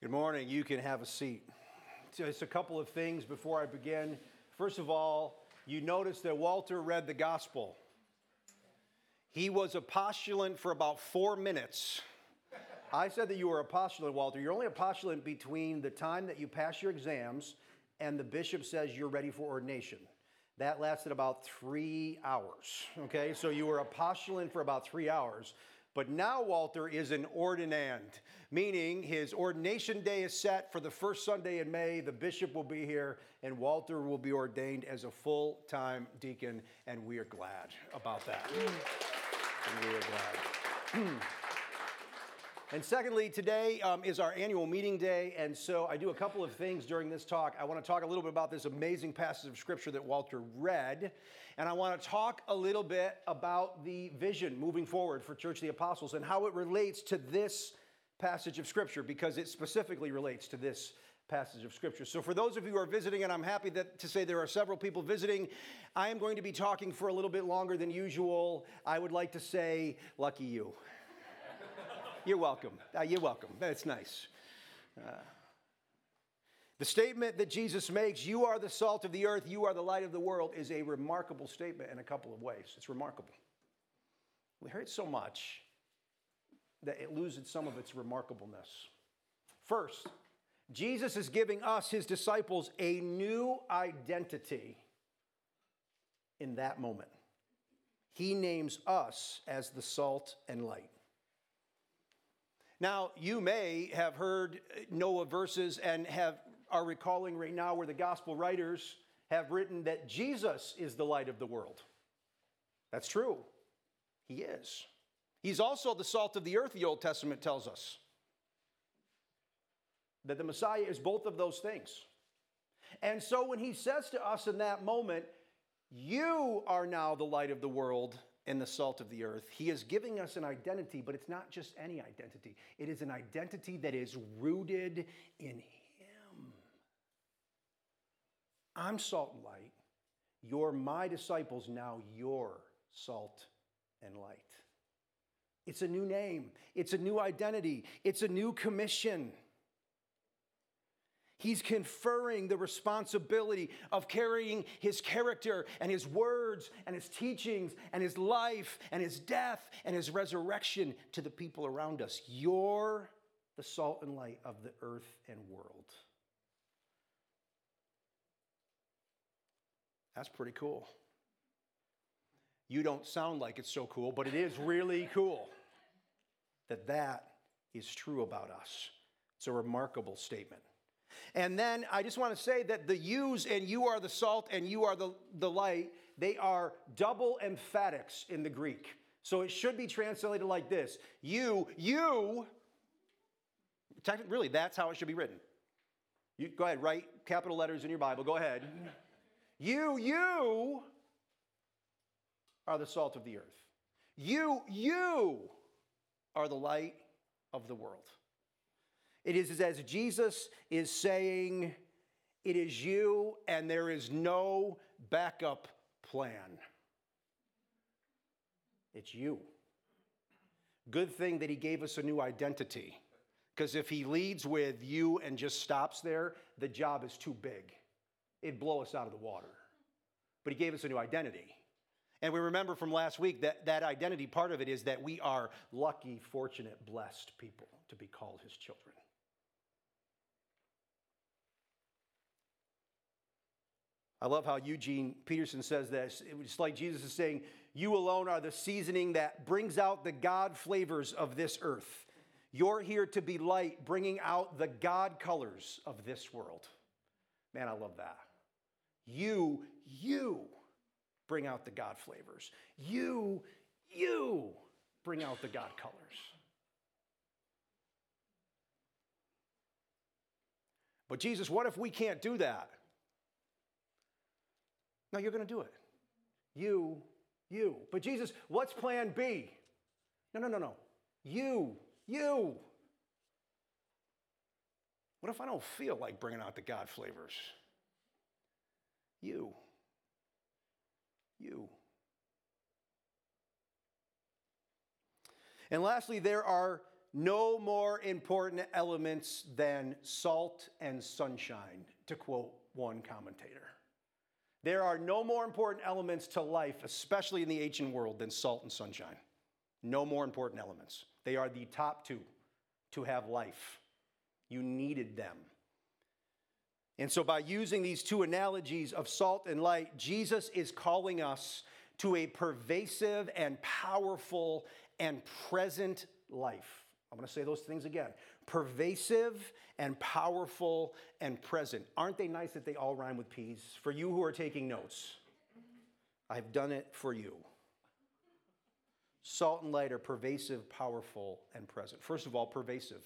Good morning. You can have a seat. Just a couple of things before I begin. First of all, you notice that Walter read the gospel. He was a postulant for about four minutes. I said that you were a postulant, Walter. You're only a postulant between the time that you pass your exams and the bishop says you're ready for ordination. That lasted about three hours. Okay, so you were a postulant for about three hours. But now Walter is an ordinand, meaning his ordination day is set for the first Sunday in May. The bishop will be here, and Walter will be ordained as a full time deacon, and we are glad about that. Mm. and we are glad. And secondly, today um, is our annual meeting day, and so I do a couple of things during this talk. I want to talk a little bit about this amazing passage of scripture that Walter read, and I want to talk a little bit about the vision moving forward for Church of the Apostles and how it relates to this passage of scripture, because it specifically relates to this passage of scripture. So, for those of you who are visiting, and I'm happy that, to say there are several people visiting, I am going to be talking for a little bit longer than usual. I would like to say, lucky you. You're welcome. Uh, you're welcome. That's nice. Uh, the statement that Jesus makes, you are the salt of the earth, you are the light of the world, is a remarkable statement in a couple of ways. It's remarkable. We hear it so much that it loses some of its remarkableness. First, Jesus is giving us, his disciples, a new identity in that moment. He names us as the salt and light. Now, you may have heard uh, Noah verses and have, are recalling right now where the gospel writers have written that Jesus is the light of the world. That's true. He is. He's also the salt of the earth, the Old Testament tells us. That the Messiah is both of those things. And so when he says to us in that moment, You are now the light of the world, and the salt of the earth. He is giving us an identity, but it's not just any identity. It is an identity that is rooted in Him. I'm salt and light. You're my disciples, now you're salt and light. It's a new name, it's a new identity, it's a new commission. He's conferring the responsibility of carrying his character and his words and his teachings and his life and his death and his resurrection to the people around us. You're the salt and light of the earth and world. That's pretty cool. You don't sound like it's so cool, but it is really cool that that is true about us. It's a remarkable statement. And then I just want to say that the yous and you are the salt and you are the, the light, they are double emphatics in the Greek. So it should be translated like this You, you, really, that's how it should be written. You, go ahead, write capital letters in your Bible. Go ahead. You, you are the salt of the earth. You, you are the light of the world. It is as Jesus is saying, It is you, and there is no backup plan. It's you. Good thing that he gave us a new identity. Because if he leads with you and just stops there, the job is too big. It'd blow us out of the water. But he gave us a new identity. And we remember from last week that that identity part of it is that we are lucky, fortunate, blessed people to be called his children. I love how Eugene Peterson says this. It's like Jesus is saying, You alone are the seasoning that brings out the God flavors of this earth. You're here to be light, bringing out the God colors of this world. Man, I love that. You, you bring out the God flavors. You, you bring out the God colors. But Jesus, what if we can't do that? No, you're going to do it. You, you. But Jesus, what's plan B? No, no, no, no. You, you. What if I don't feel like bringing out the God flavors? You. You. And lastly, there are no more important elements than salt and sunshine, to quote one commentator. There are no more important elements to life, especially in the ancient world, than salt and sunshine. No more important elements. They are the top two to have life. You needed them. And so, by using these two analogies of salt and light, Jesus is calling us to a pervasive and powerful and present life. I'm going to say those things again pervasive and powerful and present. Aren't they nice that they all rhyme with peas? For you who are taking notes, I've done it for you. Salt and light are pervasive, powerful, and present. First of all, pervasive.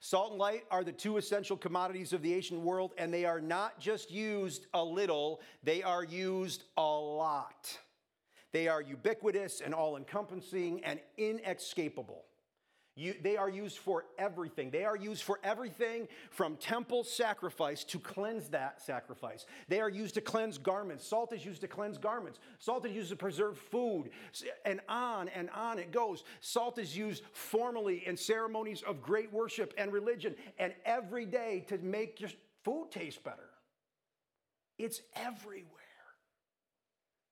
Salt and light are the two essential commodities of the ancient world, and they are not just used a little, they are used a lot. They are ubiquitous and all encompassing and inescapable. You, they are used for everything. They are used for everything from temple sacrifice to cleanse that sacrifice. They are used to cleanse garments. Salt is used to cleanse garments. Salt is used to preserve food. And on and on it goes. Salt is used formally in ceremonies of great worship and religion and every day to make your food taste better. It's everywhere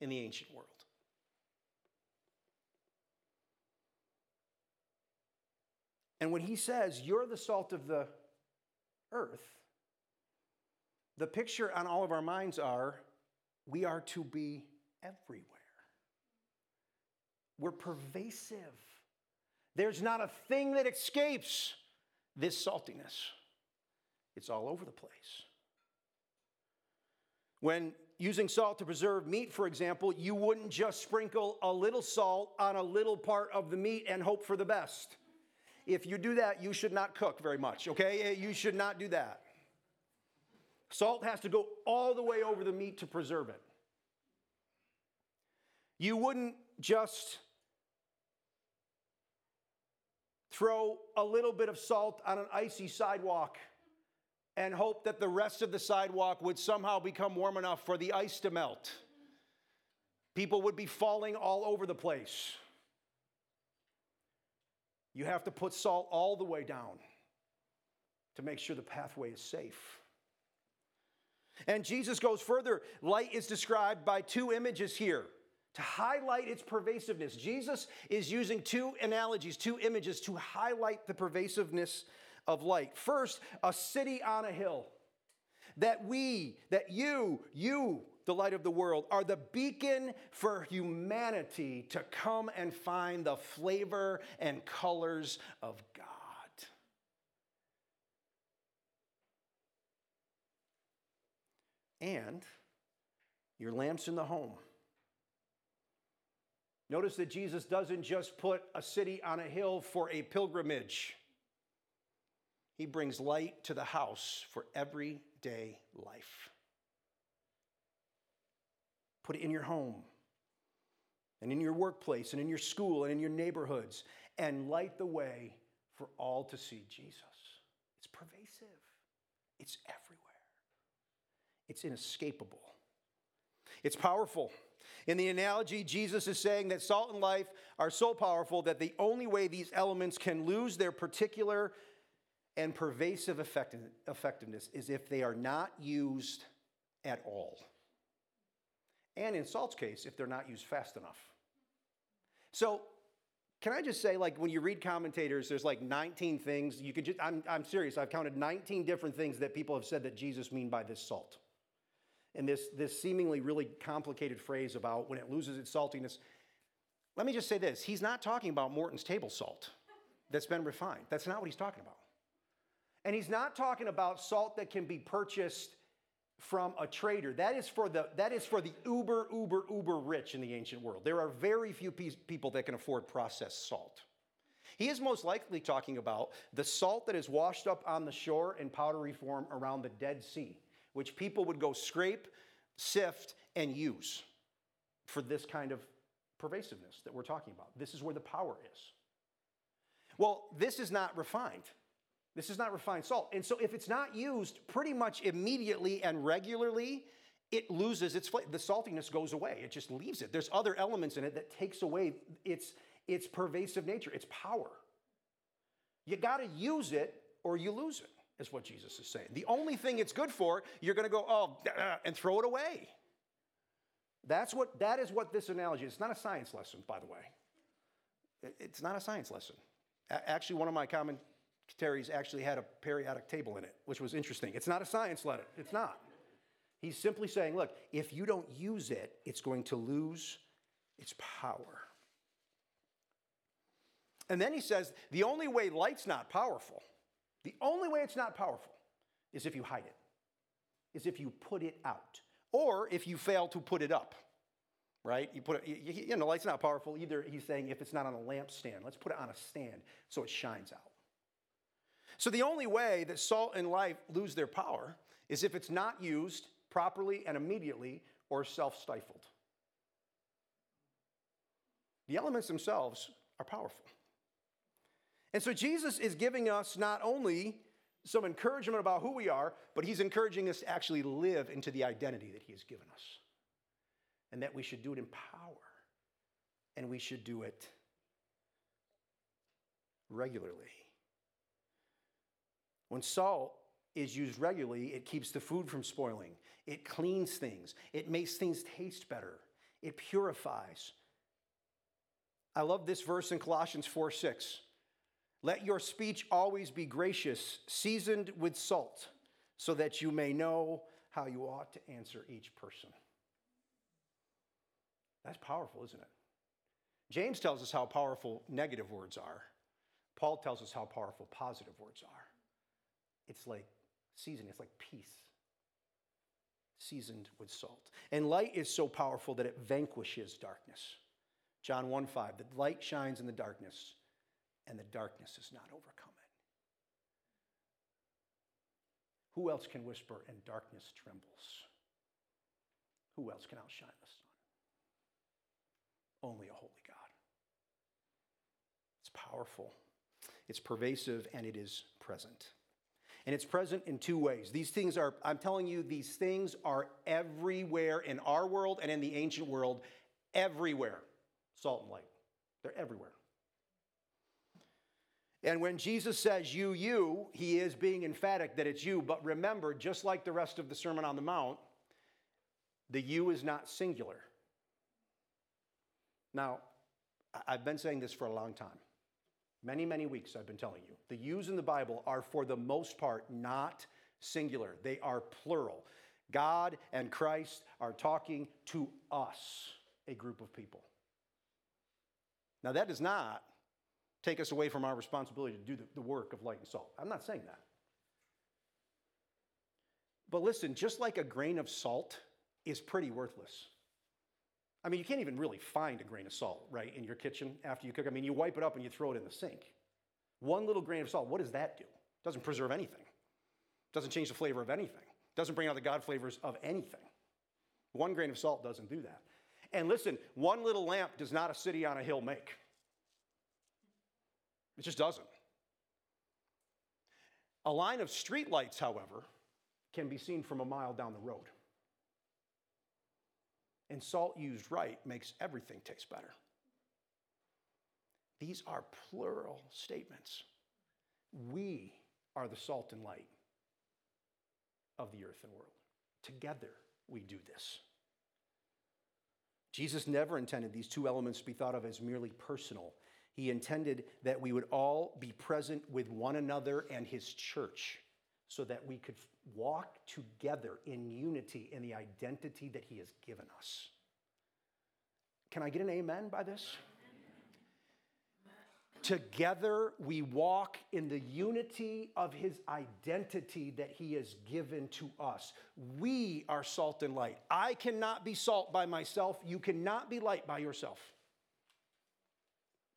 in the ancient world. And when he says, You're the salt of the earth, the picture on all of our minds are we are to be everywhere. We're pervasive. There's not a thing that escapes this saltiness, it's all over the place. When using salt to preserve meat, for example, you wouldn't just sprinkle a little salt on a little part of the meat and hope for the best. If you do that, you should not cook very much, okay? Eh, you should not do that. Salt has to go all the way over the meat to preserve it. You wouldn't just throw a little bit of salt on an icy sidewalk and hope that the rest of the sidewalk would somehow become warm enough for the ice to melt. People would be falling all over the place. You have to put salt all the way down to make sure the pathway is safe. And Jesus goes further. Light is described by two images here to highlight its pervasiveness. Jesus is using two analogies, two images to highlight the pervasiveness of light. First, a city on a hill. That we, that you, you, the light of the world, are the beacon for humanity to come and find the flavor and colors of God. And your lamps in the home. Notice that Jesus doesn't just put a city on a hill for a pilgrimage. He brings light to the house for everyday life. Put it in your home and in your workplace and in your school and in your neighborhoods and light the way for all to see Jesus. It's pervasive, it's everywhere, it's inescapable, it's powerful. In the analogy, Jesus is saying that salt and life are so powerful that the only way these elements can lose their particular and pervasive effectiveness is if they are not used at all and in salt's case, if they're not used fast enough. So, can I just say, like, when you read commentators, there's like 19 things you could just, I'm, I'm serious, I've counted 19 different things that people have said that Jesus mean by this salt. And this, this seemingly really complicated phrase about when it loses its saltiness. Let me just say this He's not talking about Morton's table salt that's been refined. That's not what he's talking about. And he's not talking about salt that can be purchased from a trader. That is for the, that is for the uber, uber, uber rich in the ancient world. There are very few pe- people that can afford processed salt. He is most likely talking about the salt that is washed up on the shore in powdery form around the Dead Sea, which people would go scrape, sift, and use for this kind of pervasiveness that we're talking about. This is where the power is. Well, this is not refined. This is not refined salt. And so if it's not used pretty much immediately and regularly, it loses its flavor. The saltiness goes away. It just leaves it. There's other elements in it that takes away its, its pervasive nature, its power. You got to use it or you lose it, is what Jesus is saying. The only thing it's good for, you're going to go, oh, and throw it away. That's what, that is what this analogy is. It's not a science lesson, by the way. It's not a science lesson. Actually, one of my commentaries actually had a periodic table in it, which was interesting. It's not a science letter. It's not. He's simply saying, look, if you don't use it, it's going to lose its power. And then he says, the only way light's not powerful, the only way it's not powerful is if you hide it, is if you put it out, or if you fail to put it up, right? You put it, you, you know, light's not powerful either. He's saying if it's not on a lampstand, let's put it on a stand so it shines out. So the only way that salt and light lose their power is if it's not used properly and immediately or self stifled. The elements themselves are powerful. And so Jesus is giving us not only some encouragement about who we are, but he's encouraging us to actually live into the identity that he has given us. And that we should do it in power. And we should do it regularly. When salt is used regularly, it keeps the food from spoiling, it cleans things, it makes things taste better, it purifies. I love this verse in Colossians 4 6. Let your speech always be gracious, seasoned with salt, so that you may know how you ought to answer each person. That's powerful, isn't it? James tells us how powerful negative words are. Paul tells us how powerful positive words are. It's like seasoning, it's like peace, seasoned with salt. And light is so powerful that it vanquishes darkness. John 1 5, the light shines in the darkness, and the darkness has not overcome it. Who else can whisper and darkness trembles? Who else can outshine the sun? Only a holy God. It's powerful, it's pervasive, and it is present. And it's present in two ways. These things are, I'm telling you, these things are everywhere in our world and in the ancient world, everywhere. Salt and light. They're everywhere. And when Jesus says you, you, he is being emphatic that it's you. But remember, just like the rest of the Sermon on the Mount, the you is not singular. Now, I've been saying this for a long time. Many, many weeks I've been telling you. The yous in the Bible are, for the most part, not singular, they are plural. God and Christ are talking to us, a group of people. Now, that does not take us away from our responsibility to do the, the work of light and salt. I'm not saying that. But listen, just like a grain of salt is pretty worthless. I mean, you can't even really find a grain of salt, right, in your kitchen after you cook. I mean, you wipe it up and you throw it in the sink. One little grain of salt, what does that do? It doesn't preserve anything. It doesn't change the flavor of anything. It doesn't bring out the God flavors of anything. One grain of salt doesn't do that. And listen, one little lamp does not a city on a hill make. It just doesn't. A line of streetlights, however, can be seen from a mile down the road. And salt used right makes everything taste better. These are plural statements. We are the salt and light of the earth and world. Together we do this. Jesus never intended these two elements to be thought of as merely personal he intended that we would all be present with one another and his church so that we could walk together in unity in the identity that he has given us. Can I get an amen by this? Together we walk in the unity of his identity that he has given to us. We are salt and light. I cannot be salt by myself. You cannot be light by yourself.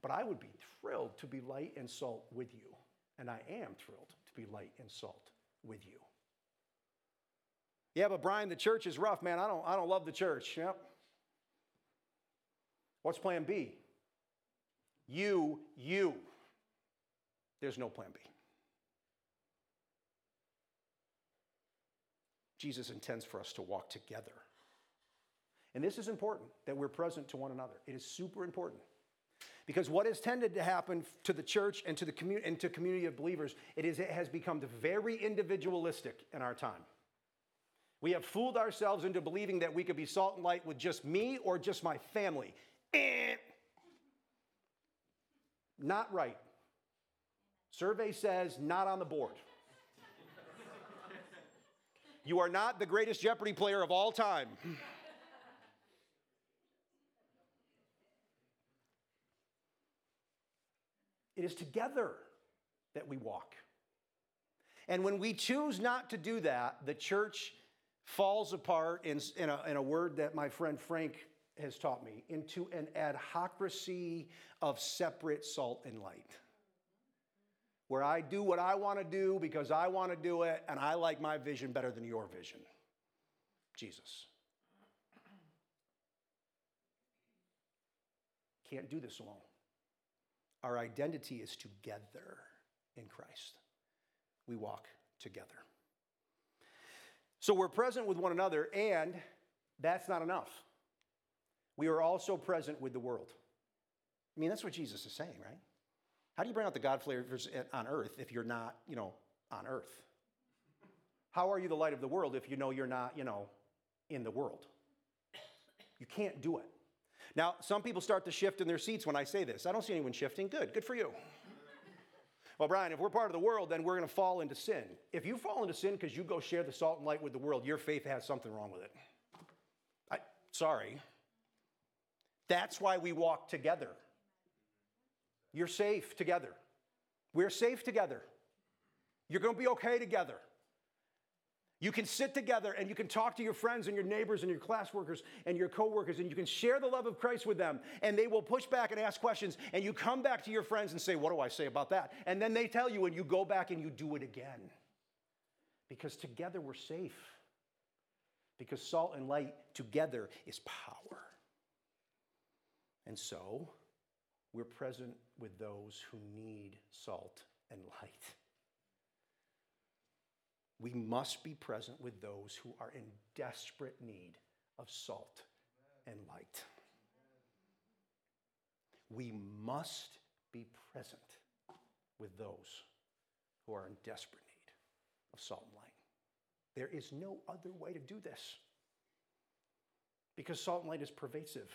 But I would be thrilled to be light and salt with you. And I am thrilled to be light and salt with you. Yeah, but Brian, the church is rough, man. I don't, I don't love the church. Yep. What's plan B? You, you. There's no plan B. Jesus intends for us to walk together. And this is important that we're present to one another. It is super important. Because what has tended to happen to the church and to the community and to community of believers, it, is, it has become very individualistic in our time. We have fooled ourselves into believing that we could be salt and light with just me or just my family. Eh. Not right. Survey says not on the board. you are not the greatest Jeopardy player of all time. It is together that we walk. And when we choose not to do that, the church falls apart in, in, a, in a word that my friend Frank has taught me into an adhocracy of separate salt and light. Where I do what I want to do because I want to do it and I like my vision better than your vision. Jesus. Can't do this alone. Our identity is together in Christ. We walk together. So we're present with one another, and that's not enough. We are also present with the world. I mean, that's what Jesus is saying, right? How do you bring out the God flavors on earth if you're not, you know, on earth? How are you the light of the world if you know you're not, you know, in the world? You can't do it. Now, some people start to shift in their seats when I say this. I don't see anyone shifting. Good, good for you. Well, Brian, if we're part of the world, then we're going to fall into sin. If you fall into sin because you go share the salt and light with the world, your faith has something wrong with it. I, sorry. That's why we walk together. You're safe together. We're safe together. You're going to be okay together. You can sit together and you can talk to your friends and your neighbors and your class workers and your coworkers and you can share the love of Christ with them and they will push back and ask questions and you come back to your friends and say, "What do I say about that?" And then they tell you and you go back and you do it again. Because together we're safe. Because salt and light together is power. And so, we're present with those who need salt and light. We must be present with those who are in desperate need of salt and light. We must be present with those who are in desperate need of salt and light. There is no other way to do this because salt and light is pervasive.